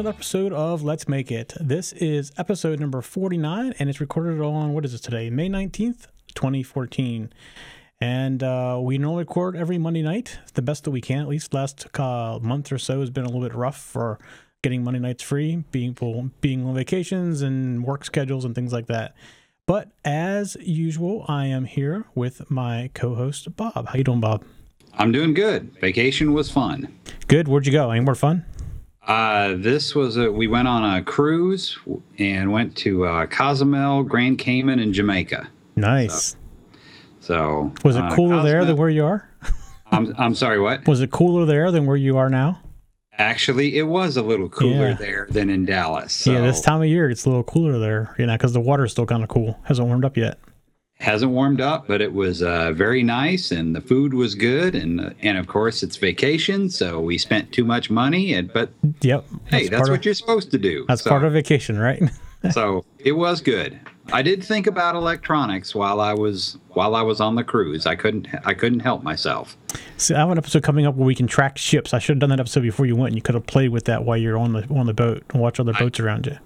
Hello, welcome to another episode of Let's Make It. This is episode number 49, and it's recorded on, what is it today? May 19th, 2014. And uh, we normally record every Monday night, the best that we can. At least last uh, month or so has been a little bit rough for getting Monday nights free, being being on vacations and work schedules and things like that. But as usual, I am here with my co-host Bob. How you doing, Bob? I'm doing good. Vacation was fun. Good. Where'd you go? Any more fun? Uh, this was a, we went on a cruise and went to uh, Cozumel, Grand Cayman, and Jamaica. Nice. So, so was it uh, cooler uh, there than where you are? I'm I'm sorry. What was it cooler there than where you are now? Actually, it was a little cooler yeah. there than in Dallas. So. Yeah, this time of year it's a little cooler there, you know, because the water's still kind of cool. Hasn't warmed up yet hasn't warmed up, but it was uh, very nice, and the food was good, and uh, and of course it's vacation, so we spent too much money, and but yep, that's hey, that's what of, you're supposed to do. That's so, part of vacation, right? so it was good. I did think about electronics while I was while I was on the cruise. I couldn't I couldn't help myself. See, I have an episode coming up where we can track ships. I should have done that episode before you went. and You could have played with that while you're on the on the boat and watch other boats I, around you.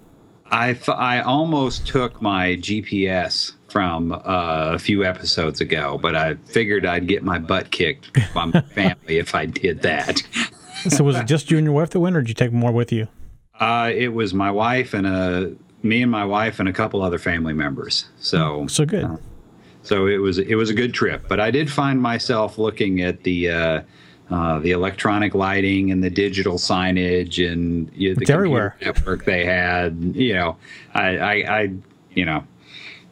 I I almost took my GPS from uh, a few episodes ago, but I figured I'd get my butt kicked by my family if I did that. so was it just you and your wife that went, or did you take more with you? Uh, it was my wife and a me and my wife and a couple other family members. So oh, so good. Uh, so it was it was a good trip, but I did find myself looking at the. Uh, uh, the electronic lighting and the digital signage and you know, the everywhere. network they had. You know, I, I, I, you know,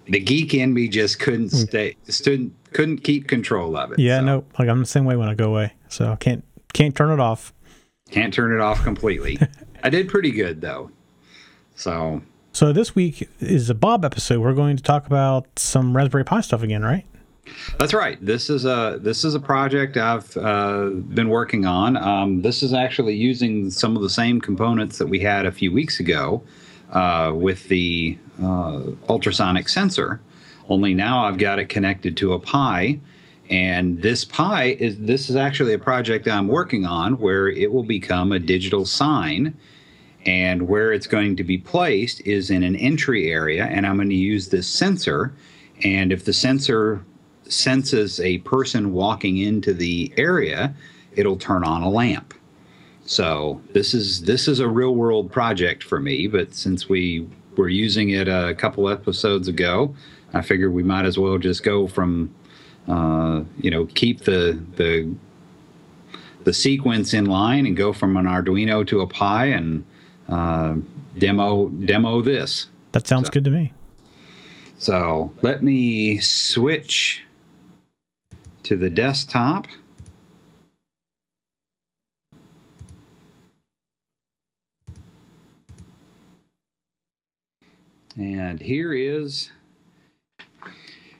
the geek in me just couldn't hmm. stay, stood, couldn't keep control of it. Yeah, so. no, like I'm the same way when I go away, so I can't can't turn it off. Can't turn it off completely. I did pretty good though. So. So this week is a Bob episode. We're going to talk about some Raspberry Pi stuff again, right? That's right. This is a this is a project I've uh, been working on. Um, this is actually using some of the same components that we had a few weeks ago uh, with the uh, ultrasonic sensor. Only now I've got it connected to a Pi, and this Pi is this is actually a project I'm working on where it will become a digital sign. And where it's going to be placed is in an entry area, and I'm going to use this sensor. And if the sensor senses a person walking into the area, it'll turn on a lamp. So this is this is a real world project for me, but since we were using it a couple episodes ago, I figured we might as well just go from uh, you know keep the the the sequence in line and go from an Arduino to a Pi and uh, demo demo this. That sounds so, good to me. So let me switch to the desktop. And here is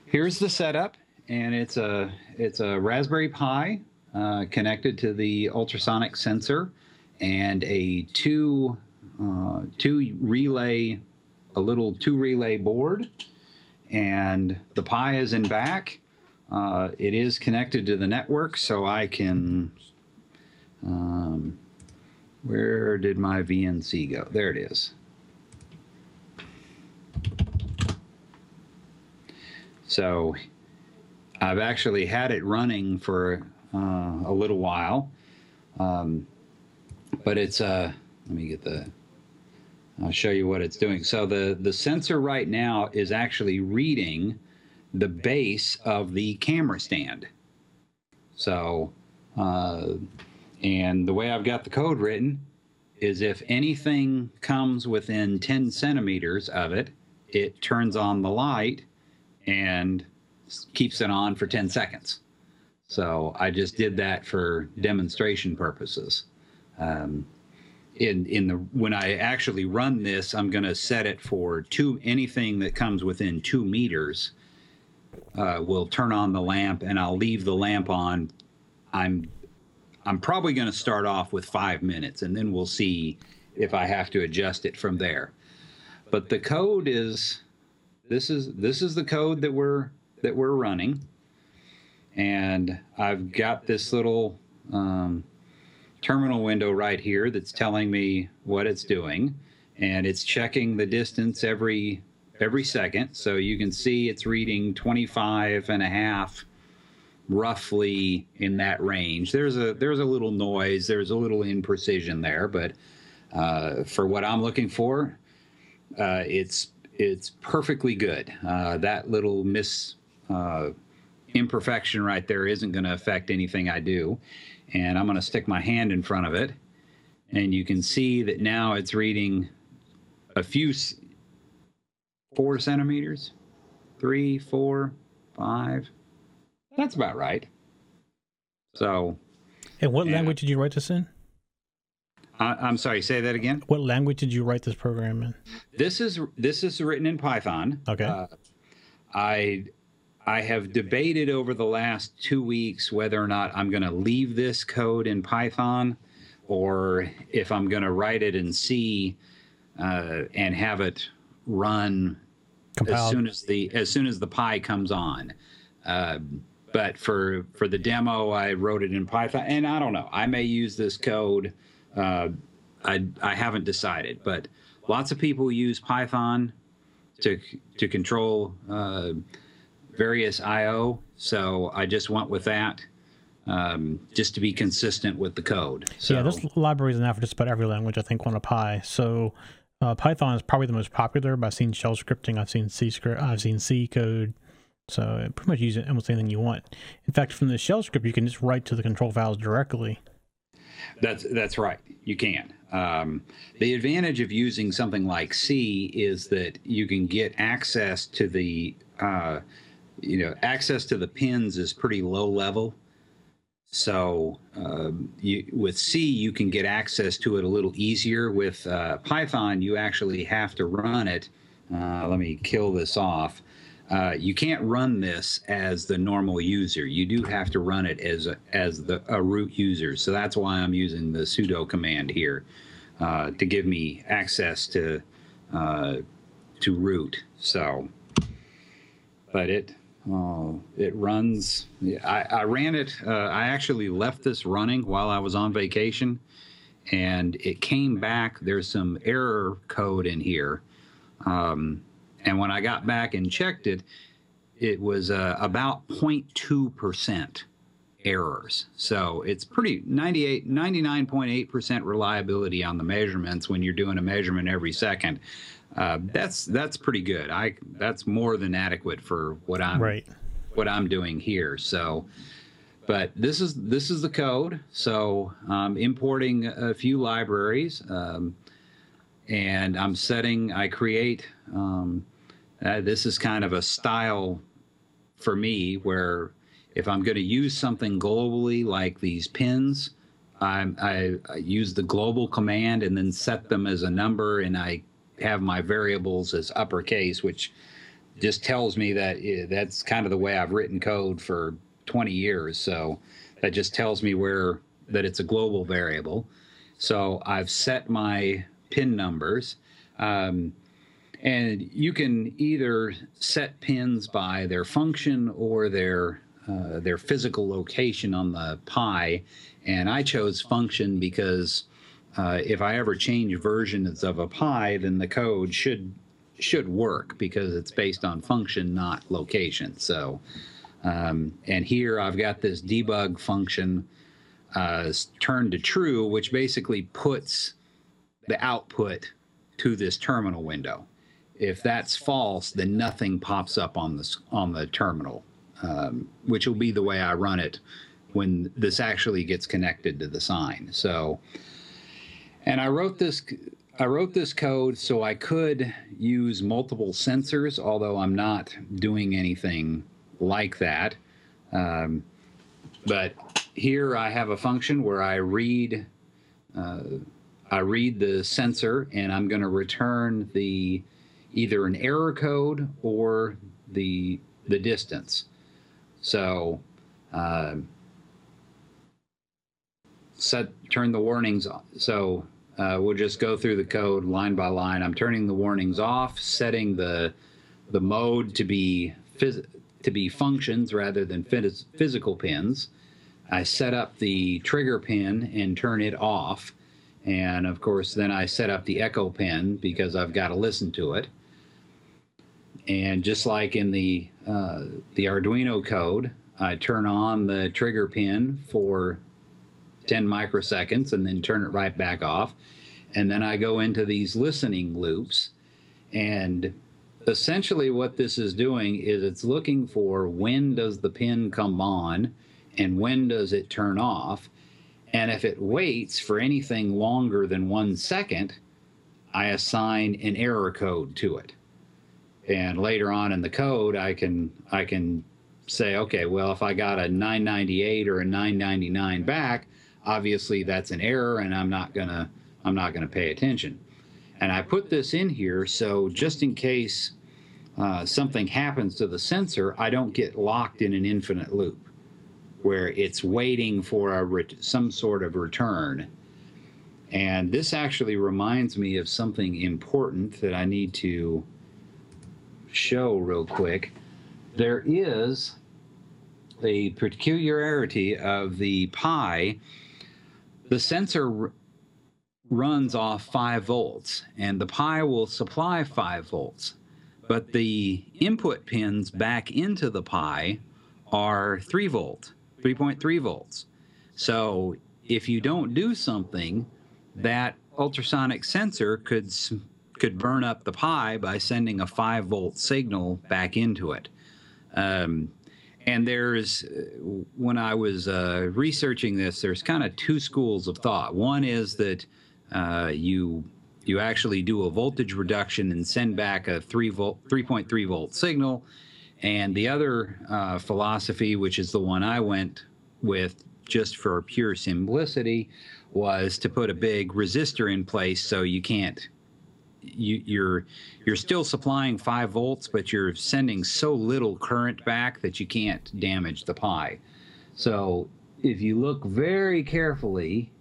here's the setup, and it's a it's a Raspberry Pi uh, connected to the ultrasonic sensor, and a two uh, two relay a little two relay board, and the Pi is in back. Uh, it is connected to the network, so I can. Um, where did my VNC go? There it is. So I've actually had it running for uh, a little while, um, but it's uh, let me get the. I'll show you what it's doing. So the the sensor right now is actually reading the base of the camera stand. So, uh, and the way I've got the code written is if anything comes within 10 centimeters of it, it turns on the light and keeps it on for 10 seconds. So I just did that for demonstration purposes. Um, in in the when I actually run this, I'm going to set it for two anything that comes within two meters. Uh, will turn on the lamp, and I'll leave the lamp on. I'm I'm probably going to start off with five minutes, and then we'll see if I have to adjust it from there. But the code is this is this is the code that we're that we're running and I've got this little um, terminal window right here that's telling me what it's doing, and it's checking the distance every every second. So you can see it's reading 25 and a half roughly in that range. There's a there's a little noise, there's a little imprecision there, but uh, for what I'm looking for, uh, it's it's perfectly good. Uh, that little miss uh, imperfection right there isn't going to affect anything I do, and I'm going to stick my hand in front of it, and you can see that now it's reading a few four centimeters, three, four, five that's about right. So. And what yeah. language did you write this in? Uh, I'm sorry. Say that again. What language did you write this program in? This is this is written in Python. Okay. Uh, I I have debated over the last two weeks whether or not I'm going to leave this code in Python, or if I'm going to write it in C uh, and have it run Compiled. as soon as the as soon as the Pi comes on. Um, but for for the demo, I wrote it in Python, and I don't know. I may use this code. Uh, I I haven't decided, but lots of people use Python to to control uh, various I/O. So I just went with that, um, just to be consistent with the code. So, yeah, this library is now for just about every language I think on a Pi. So uh, Python is probably the most popular. But I've seen shell scripting, I've seen C script, I've seen C code. So pretty much use it almost anything you want. In fact, from the shell script, you can just write to the control files directly. That's that's right. You can. Um, the advantage of using something like C is that you can get access to the uh, you know access to the pins is pretty low level. So um, you, with C, you can get access to it a little easier. With uh, Python, you actually have to run it. Uh, let me kill this off. Uh, you can't run this as the normal user. You do have to run it as a, as the a root user. So that's why I'm using the sudo command here uh, to give me access to uh, to root. So, but it uh, it runs. I, I ran it. Uh, I actually left this running while I was on vacation, and it came back. There's some error code in here. Um, and when I got back and checked it, it was uh, about 0.2% errors. So it's pretty 98, 99.8% reliability on the measurements when you're doing a measurement every second. Uh, that's that's pretty good. I that's more than adequate for what I'm right. what I'm doing here. So, but this is this is the code. So I'm importing a few libraries, um, and I'm setting. I create um, uh, this is kind of a style for me where if I'm going to use something globally like these pins, I, I, use the global command and then set them as a number, and I have my variables as uppercase, which just tells me that yeah, that's kind of the way I've written code for 20 years. So that just tells me where that it's a global variable. So I've set my pin numbers. Um, and you can either set pins by their function or their uh, their physical location on the Pi. And I chose function because uh, if I ever change versions of a Pi, then the code should should work because it's based on function, not location. So, um, and here I've got this debug function uh, turned to true, which basically puts the output to this terminal window if that's false, then nothing pops up on the on the terminal, um, which will be the way I run it when this actually gets connected to the sign. So, and I wrote this. I wrote this code so I could use multiple sensors, although I'm not doing anything like that. Um, but here I have a function where I read uh, I read the sensor and I'm going to return the either an error code or the the distance. So uh, set turn the warnings on. So uh, we'll just go through the code line by line. I'm turning the warnings off, setting the the mode to be phys- to be functions rather than phys- physical pins. I set up the trigger pin and turn it off. And of course, then I set up the echo pin because I've got to listen to it. And just like in the uh, the Arduino code, I turn on the trigger pin for 10 microseconds and then turn it right back off. And then I go into these listening loops. And essentially, what this is doing is it's looking for when does the pin come on and when does it turn off. And if it waits for anything longer than one second, I assign an error code to it. And later on in the code, I can I can say, okay, well, if I got a 998 or a 999 back, obviously that's an error, and I'm not gonna I'm not gonna pay attention. And I put this in here so just in case uh, something happens to the sensor, I don't get locked in an infinite loop where it's waiting for a ret- some sort of return. And this actually reminds me of something important that I need to show real quick. There is a peculiarity of the Pi. The sensor r- runs off 5 volts, and the Pi will supply 5 volts. But the input pins back into the Pi are 3 volt, 3.3 volts. So if you don't do something, that ultrasonic sensor could could burn up the Pi by sending a 5 volt signal back into it. Um, and there's, uh, when I was uh, researching this, there's kind of two schools of thought. One is that uh, you you actually do a voltage reduction and send back a three volt, 3.3 volt signal, and the other uh, philosophy, which is the one I went with just for pure simplicity, was to put a big resistor in place so you can't you, you're you're still supplying five volts, but you're sending so little current back that you can't damage the Pi. So if you look very carefully,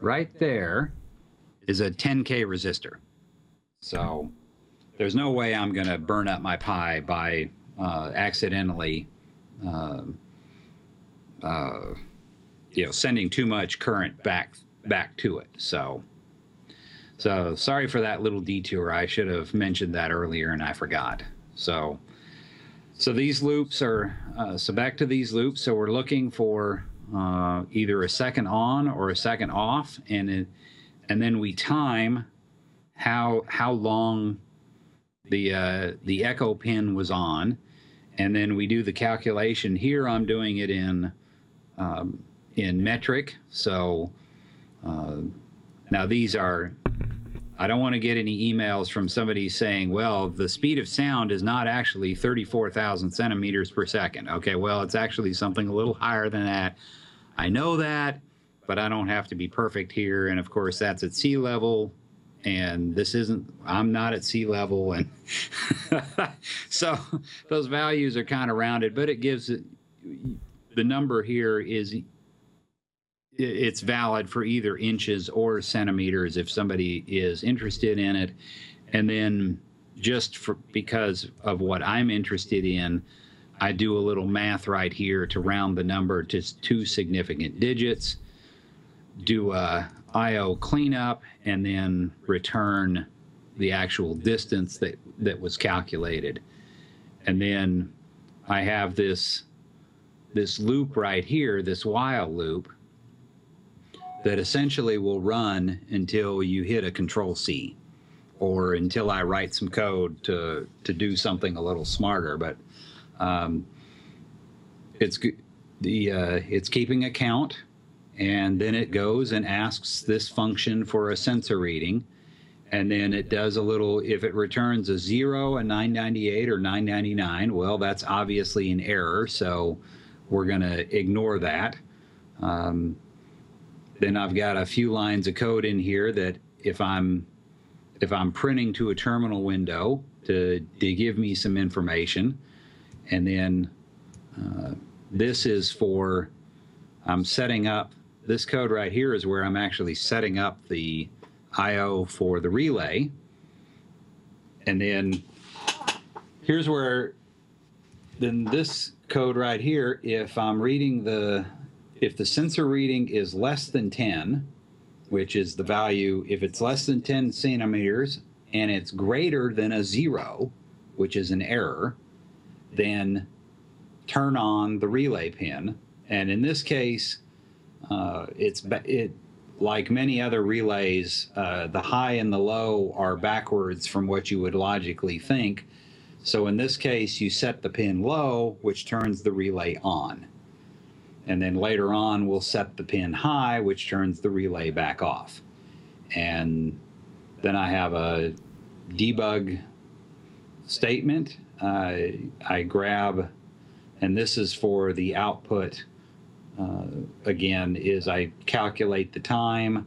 right there is a 10k resistor. So there's no way I'm going to burn up my Pi by uh, accidentally, um uh, you know, sending too much current back back to it. So. So sorry for that little detour. I should have mentioned that earlier and I forgot. So, so these loops are uh, so back to these loops. So we're looking for uh, either a second on or a second off, and it, and then we time how how long the uh, the echo pin was on, and then we do the calculation. Here I'm doing it in um, in metric. So uh, now these are I don't want to get any emails from somebody saying, well, the speed of sound is not actually 34,000 centimeters per second. Okay, well, it's actually something a little higher than that. I know that, but I don't have to be perfect here. And of course, that's at sea level. And this isn't, I'm not at sea level. And so those values are kind of rounded, but it gives it, the number here is it's valid for either inches or centimeters if somebody is interested in it. And then just for because of what I'm interested in, I do a little math right here to round the number to two significant digits, do a IO cleanup, and then return the actual distance that, that was calculated. And then I have this this loop right here, this while loop, that essentially will run until you hit a control C or until I write some code to to do something a little smarter. But um, it's the uh, it's keeping a count, and then it goes and asks this function for a sensor reading, and then it does a little. If it returns a zero, a 998 or 999, well, that's obviously an error. So we're going to ignore that. Um, then I've got a few lines of code in here that if I'm if I'm printing to a terminal window to, to give me some information, and then uh, this is for I'm setting up this code right here is where I'm actually setting up the I/O for the relay, and then here's where then this code right here, if I'm reading the if the sensor reading is less than 10, which is the value, if it's less than 10 centimeters and it's greater than a zero, which is an error, then turn on the relay pin. And in this case, uh, it's it like many other relays, uh, the high and the low are backwards from what you would logically think. So in this case, you set the pin low, which turns the relay on. And then later on, we'll set the pin high, which turns the relay back off. And then I have a debug statement. Uh, I grab, and this is for the output uh, again, is I calculate the time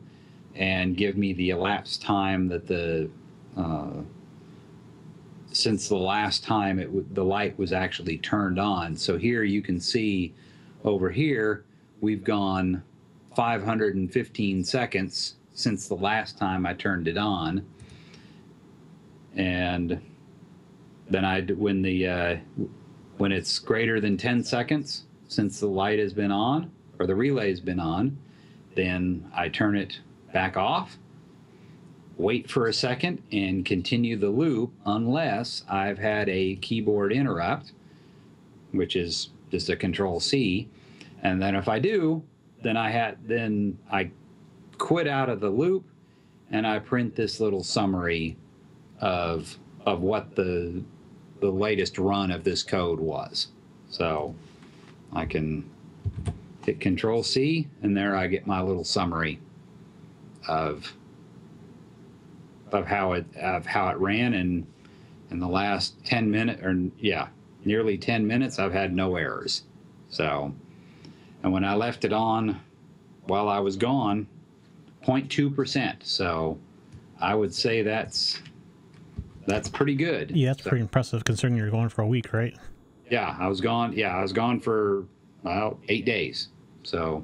and give me the elapsed time that the uh, since the last time it the light was actually turned on. So here you can see over here we've gone 515 seconds since the last time I turned it on, and then I when the uh, when it's greater than 10 seconds since the light has been on or the relay has been on, then I turn it back off, wait for a second, and continue the loop unless I've had a keyboard interrupt, which is just a control C. And then if I do, then I had then I quit out of the loop and I print this little summary of of what the the latest run of this code was. So I can hit Control C, and there I get my little summary of of how it of how it ran. And in the last ten minutes, or yeah, nearly ten minutes, I've had no errors. So, and when I left it on while I was gone, 0.2 percent. So, I would say that's that's pretty good. Yeah, that's so, pretty impressive considering you're going for a week, right? Yeah, I was gone. Yeah, I was gone for about eight days. So,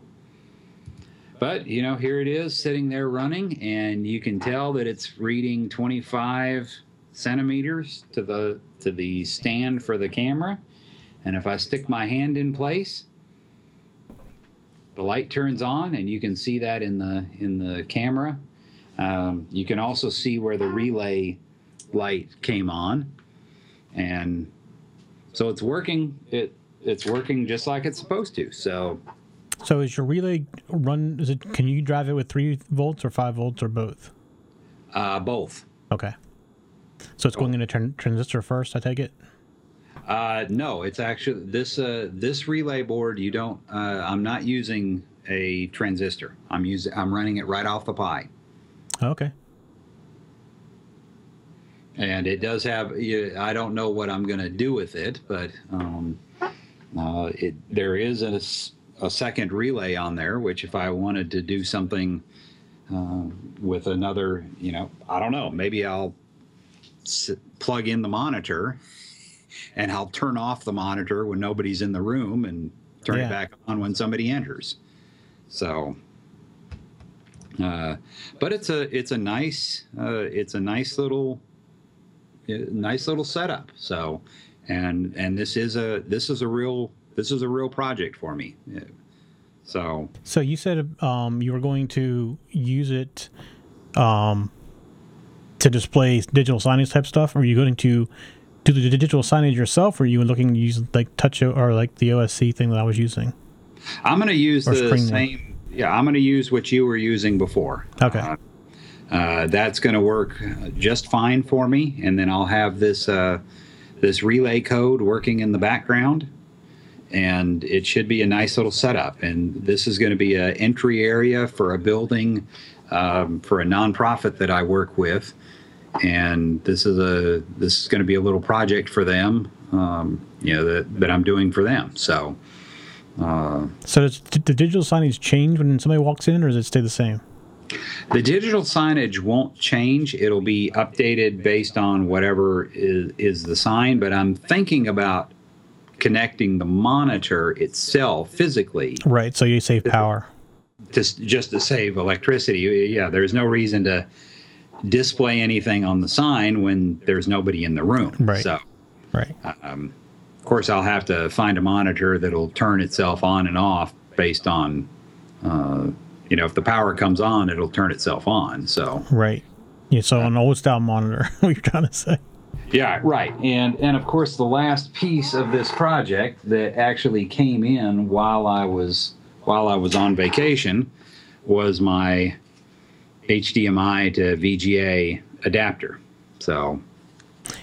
but you know, here it is sitting there running, and you can tell that it's reading 25 centimeters to the to the stand for the camera. And if I stick my hand in place, the light turns on, and you can see that in the in the camera. Um, you can also see where the relay light came on, and so it's working. It it's working just like it's supposed to. So. So is your relay run? Is it? Can you drive it with three volts or five volts or both? Uh, both. Okay. So it's going into tran- transistor first. I take it. Uh, no, it's actually this uh, this relay board. You don't. Uh, I'm not using a transistor. I'm using. I'm running it right off the Pi. Okay. And it does have. I don't know what I'm going to do with it, but um, uh, it there is a, a second relay on there. Which, if I wanted to do something uh, with another, you know, I don't know. Maybe I'll plug in the monitor and I'll turn off the monitor when nobody's in the room and turn Yeah. it back on when somebody enters. So, uh, but it's a it's a nice uh, it's a nice little uh, nice little setup. So, and and this is a this is a real this is a real project for me. So So you said um, you were going to use it um, to display digital signage type stuff. Are you going to do the digital signage yourself, or are you looking to use like Touch or like the OSC thing that I was using? I'm going to use Or the same. Yeah, I'm going to use what you were using before. Okay. Uh, uh, that's going to work just fine for me, and then I'll have this uh, this relay code working in the background, and it should be a nice little setup. And this is going to be an entry area for a building um, for a nonprofit that I work with, and this is a this is going to be a little project for them, um, you know, that, that I'm doing for them. So. Uh, So does the digital signage change when somebody walks in, or does it stay the same? The digital signage won't change. It'll be updated based on whatever is, is the sign, but I'm thinking about connecting the monitor itself physically Right. So you save power. Just just to save electricity. Yeah, there's no reason to display anything on the sign when there's nobody in the room. Right. So, Right. um, of course, I'll have to find a monitor that'll turn itself on and off based on, uh, you know, if the power comes on, it'll turn itself on. So Right. Yeah, so an old style monitor, what you're trying to say. yeah, right. And and of course, the last piece of this project that actually came in while I was while I was on vacation was my HDMI to VGA adapter. So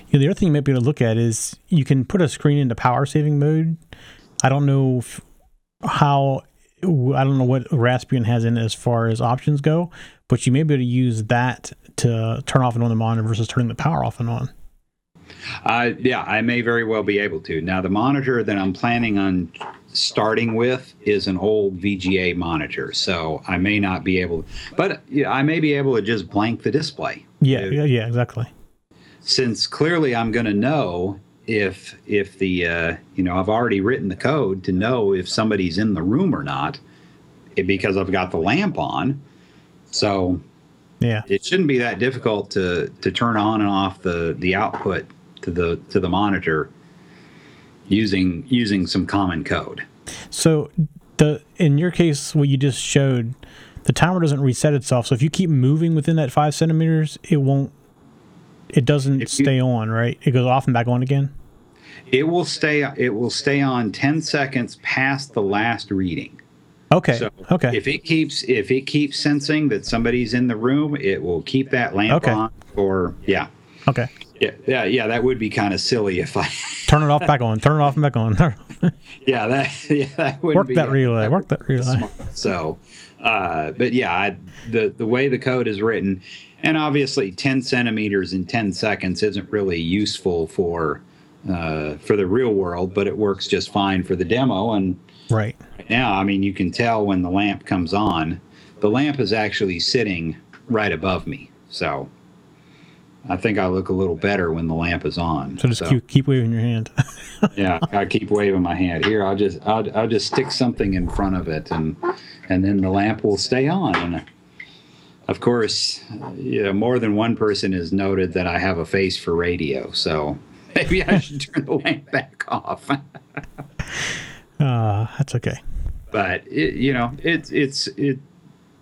Yeah, the other thing you might be able to look at is you can put a screen into power saving mode. I don't know if, how, I don't know what Raspbian has in as far as options go, but you may be able to use that to turn off and on the monitor versus turning the power off and on. Uh, yeah, I may very well be able to. Now, the monitor that I'm planning on starting with is an old VGA monitor, so I may not be able, but yeah, I may be able to just blank the display. Yeah, If- yeah, yeah, exactly. Since clearly I'm going to know if if the uh, you know I've already written the code to know if somebody's in the room or not, eh, because I've got the lamp on. So Yeah. it shouldn't be that difficult to to turn on and off the the output to the to the monitor using using some common code. So the in your case, what you just showed, the timer doesn't reset itself. So if you keep moving within that five centimeters, it won't. It doesn't you- stay on, right? It goes off and back on again. It will stay it will stay on 10 seconds past the last reading. Okay. So okay. if it keeps if it keeps sensing that somebody's in the room, it will keep that lamp Okay. on or yeah. okay. Yeah, yeah, yeah, that would be kind of silly if I Turn it off, back on. Turn it off and back on. yeah, that yeah, that would Work be that relay. Work that relay. smart. So, uh, but yeah, I, the the way the code is written, and obviously 10 centimeters in 10 seconds isn't really useful for uh, for the real world, but it works just fine for the demo. And Right. right now, I mean, you can tell when the lamp comes on. The lamp is actually sitting right above me, so. I think I look a little better when the lamp is on. So just keep, keep waving your hand. yeah i keep waving my hand here i'll just I'll, I'll just stick something in front of it and and then the lamp will stay on and of course you know more than one person has noted that i have a face for radio so maybe i should turn the lamp back off Uh, that's okay. but it, you know it's it's it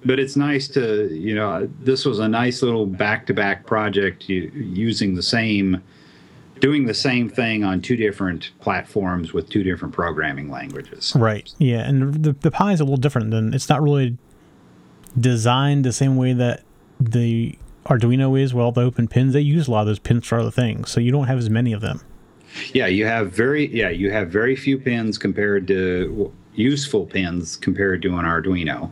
but it's nice to you know this was a nice little back-to-back project using the same doing the same thing on two different platforms with two different programming languages Right. Yeah, and the the Pi is a little different than it's not really designed the same way that the Arduino is. Well, the open pins they use a lot of those pins for other things, so you don't have as many of them. Yeah, you have very yeah you have very few pins compared to useful pins compared to an Arduino.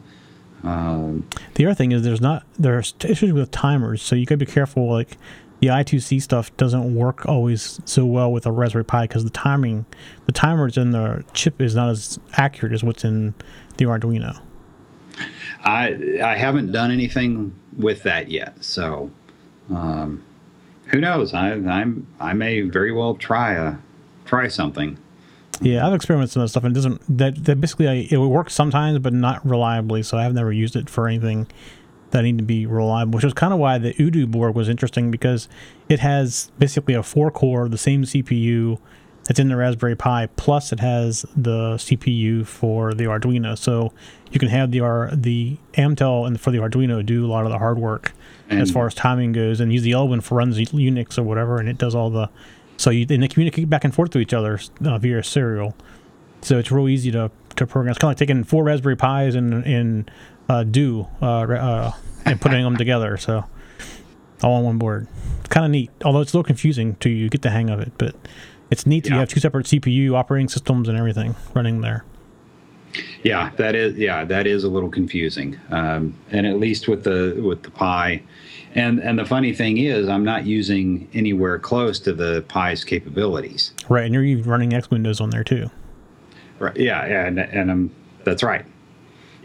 Um, The other thing is there's not there's issues with timers, so you got to be careful. Like the I2C stuff doesn't work always so well with a Raspberry Pi because the timing, the timers in the chip is not as accurate as what's in the Arduino. I I haven't done anything with that yet, so um, who knows? I I'm I may very well try a try something. Yeah, I've experimented with some of that stuff, and it doesn't that, that basically I, it works sometimes, but not reliably. So I've never used it for anything that need to be reliable, which is kind of why the UDOO board was interesting because it has basically a four core, the same CPU that's in the Raspberry Pi, plus it has the CPU for the Arduino. So you can have the R, the Atmel and for the Arduino do a lot of the hard work as far as timing goes, and use the Elwin for runs Unix or whatever, and it does all the. So you, and they communicate back and forth to each other uh, via serial. So it's real easy to, to program. It's kind of like taking four Raspberry Pis and in uh, Do uh, uh, and putting them together. So all on one board. It's kind of neat, although it's a little confusing to you get the hang of it. But it's neat that you have two separate CPU operating systems and everything running there. Yeah, that is yeah, that is a little confusing. Um, and at least with the with the Pi, and and the funny thing is, I'm not using anywhere close to the Pi's capabilities. Right, and you're even running X Windows on there too. Right. Yeah, yeah, and and um, that's right.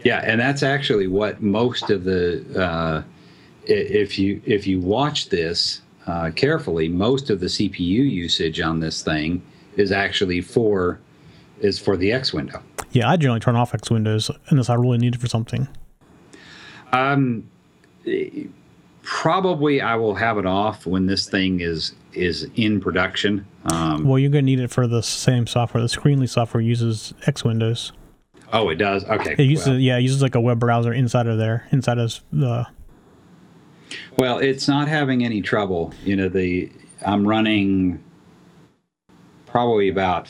Yeah, and that's actually what most of the uh, if you if you watch this uh, carefully, most of the CPU usage on this thing is actually for is for the X window. Yeah, I generally turn off X Windows unless I really need it for something. Um, probably I will have it off when this thing is is in production. Um, Well, you're going to need it for the same software. The Screenly software uses X Windows. Oh, it does. Okay. It uses well, yeah, it uses like a web browser inside of there, inside of the. well, it's not having any trouble. You know, the I'm running probably about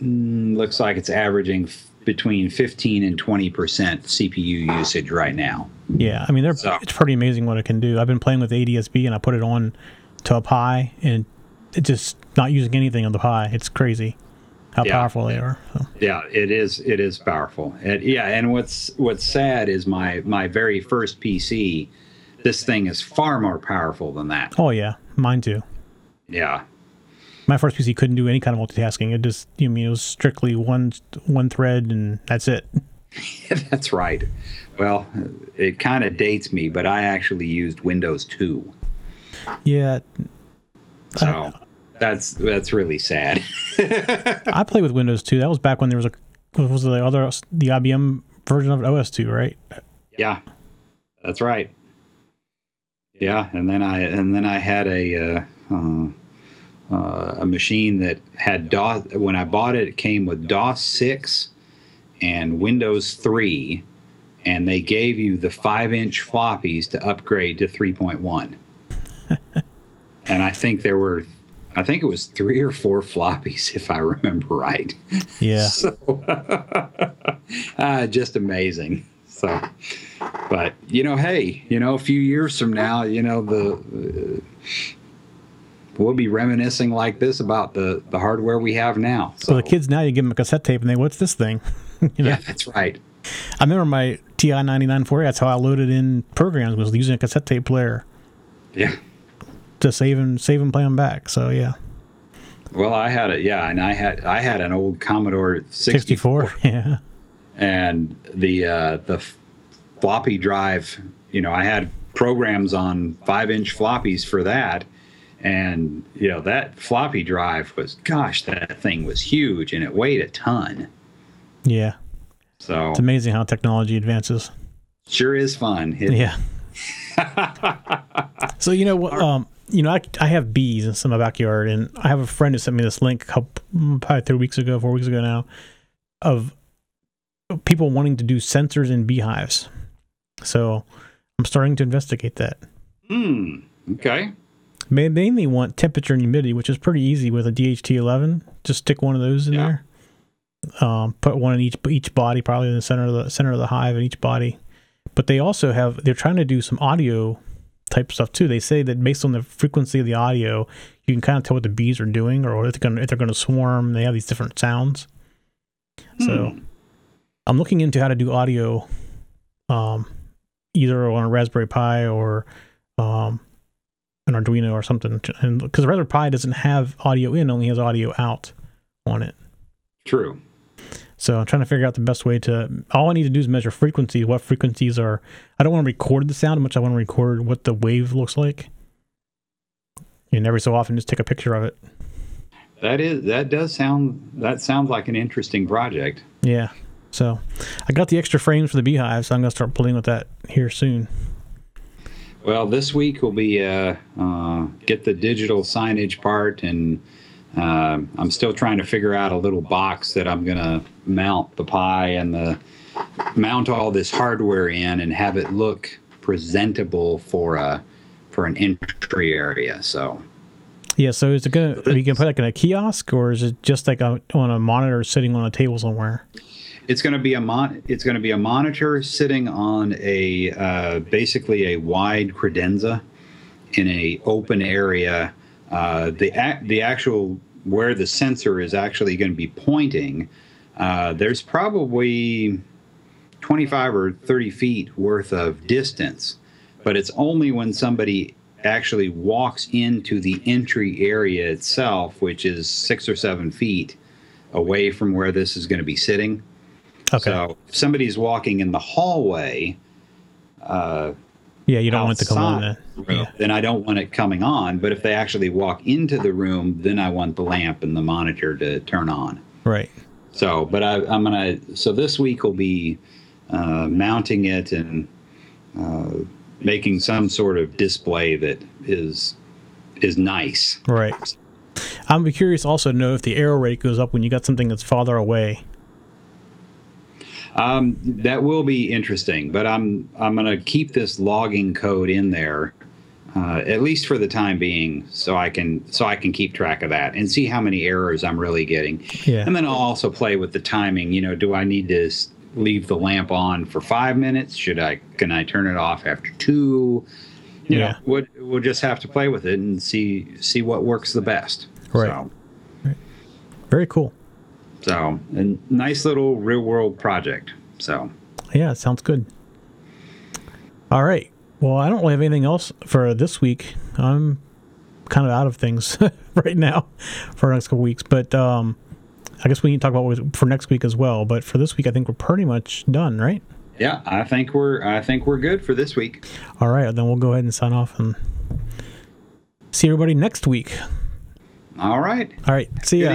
mm, looks like it's averaging between 15 and 20 percent CPU usage right now. Yeah, I mean, they're So- it's pretty amazing what it can do. I've been playing with ADSB and I put it on to a Pi and it just not using anything on the Pi. It's crazy how Yeah. powerful they are. So, Yeah, it is. It is powerful. And yeah, and what's what's sad is my my very first PC. This thing is far more powerful than that. oh yeah, mine too. Yeah, My first PC couldn't do any kind of multitasking. It just, you know, I mean, it was strictly one one thread and that's it. that's right. Well, it kind of dates me, but I actually used Windows 2. Yeah, So that's that's really sad. I played with Windows 2. That was back when there was a was the other the IBM version of OS 2, right? yeah, that's right. Yeah, and then I and then I had a uh, uh, uh, a machine that had DOS. When I bought it, it came with DOS six and Windows three, and they gave you the five inch floppies to upgrade to three point one. and I think there were, I think it was three or four floppies, if I remember right. Yeah. So, uh, just amazing. So, but you know, hey, you know, a few years from now, you know, the uh, we'll be reminiscing like this about the the hardware we have now. So, So the kids now, you give them a cassette tape and they, what's this thing? you know? yeah, that's right. I remember my TI 9940, that's how I loaded in programs, was using a cassette tape player Yeah. to save and save and play them back. So yeah, Well, I had it. Yeah, and I had I had an old Commodore 64, 64. Yeah. and the uh, the floppy drive. You know, I had programs on five inch floppies for that, and you know that floppy drive was gosh, that thing was huge and it weighed a ton. Yeah. So It's amazing how technology advances. sure is fun. It- Yeah. so you know? Um, you know, I, I have bees in my backyard, and I have a friend who sent me this link a couple, mm, probably three weeks ago, four weeks ago now, of people wanting to do sensors in beehives. So I'm starting to investigate that. Hmm. Okay. They mainly want temperature and humidity, which is pretty easy with a DHT11. Just stick one of those in Yeah. there. Um, put one in each each body, probably in the center of the center of the hive in each body. But they also have they're trying to do some audio type stuff too. They say that based on the frequency of the audio, you can kind of tell what the bees are doing or if they're going if they're going to swarm. They have these different sounds. So Hmm. I'm looking into how to do audio, um, either on a Raspberry Pi or um, an Arduino or something. And because Raspberry Pi doesn't have audio in, only has audio out on it. True. So I'm trying to figure out the best way to. All I need to do is measure frequencies. What frequencies are? I don't want to record the sound much. I want to record what the wave looks like. And every so often, just take a picture of it. That is that does sound that sounds like an interesting project. Yeah. So I got the extra frames for the beehive, so I'm gonna start playing with that here soon. Well, this week will be uh, uh, get the digital signage part, and uh, I'm still trying to figure out a little box that I'm gonna mount the Pi and the mount all this hardware in, and have it look presentable for a for an entry area. So Yeah. So is it gonna? Are you gonna put like in a kiosk, or is it just like a, on a monitor sitting on a table somewhere? it's going to be a mon- it's going to be a monitor sitting on a uh, basically a wide credenza in a open area. Uh, the ac- the actual where the sensor is actually going to be pointing. Uh, there's probably 25 or 30 feet worth of distance, but it's only when somebody actually walks into the entry area itself, which is six or seven feet away from where this is going to be sitting. Okay. So if somebody's walking in the hallway, uh, yeah, you don't want to come on then. the Yeah. then I don't want it coming on. But if they actually walk into the room, then I want the lamp and the monitor to turn on. Right. So, but I, I'm gonna. So this week will be uh, mounting it and uh, making some sort of display that is is nice. Right. I'm curious also to know if the error rate goes up when you got something that's farther away. Um, that will be interesting, but I'm I'm going to keep this logging code in there, uh, at least for the time being, so I can so I can keep track of that and see how many errors I'm really getting. Yeah. And then I'll also play with the timing. You know, do I need to leave the lamp on for five minutes? Should I can I turn it off after two? You Yeah. know, we'll, we'll just have to play with it and see see what works the best. Right. So, Very cool. So a nice little real world project. So. Yeah, sounds good. All right. Well, I don't really have anything else for this week. I'm kind of out of things right now for the next couple weeks, but um, I guess we need to talk about what for next week as well. But for this week, I think we're pretty much done, right? Yeah, I think we're I think we're good for this week. All right, then we'll go ahead and sign off and see everybody next week. All right. All right, see ya.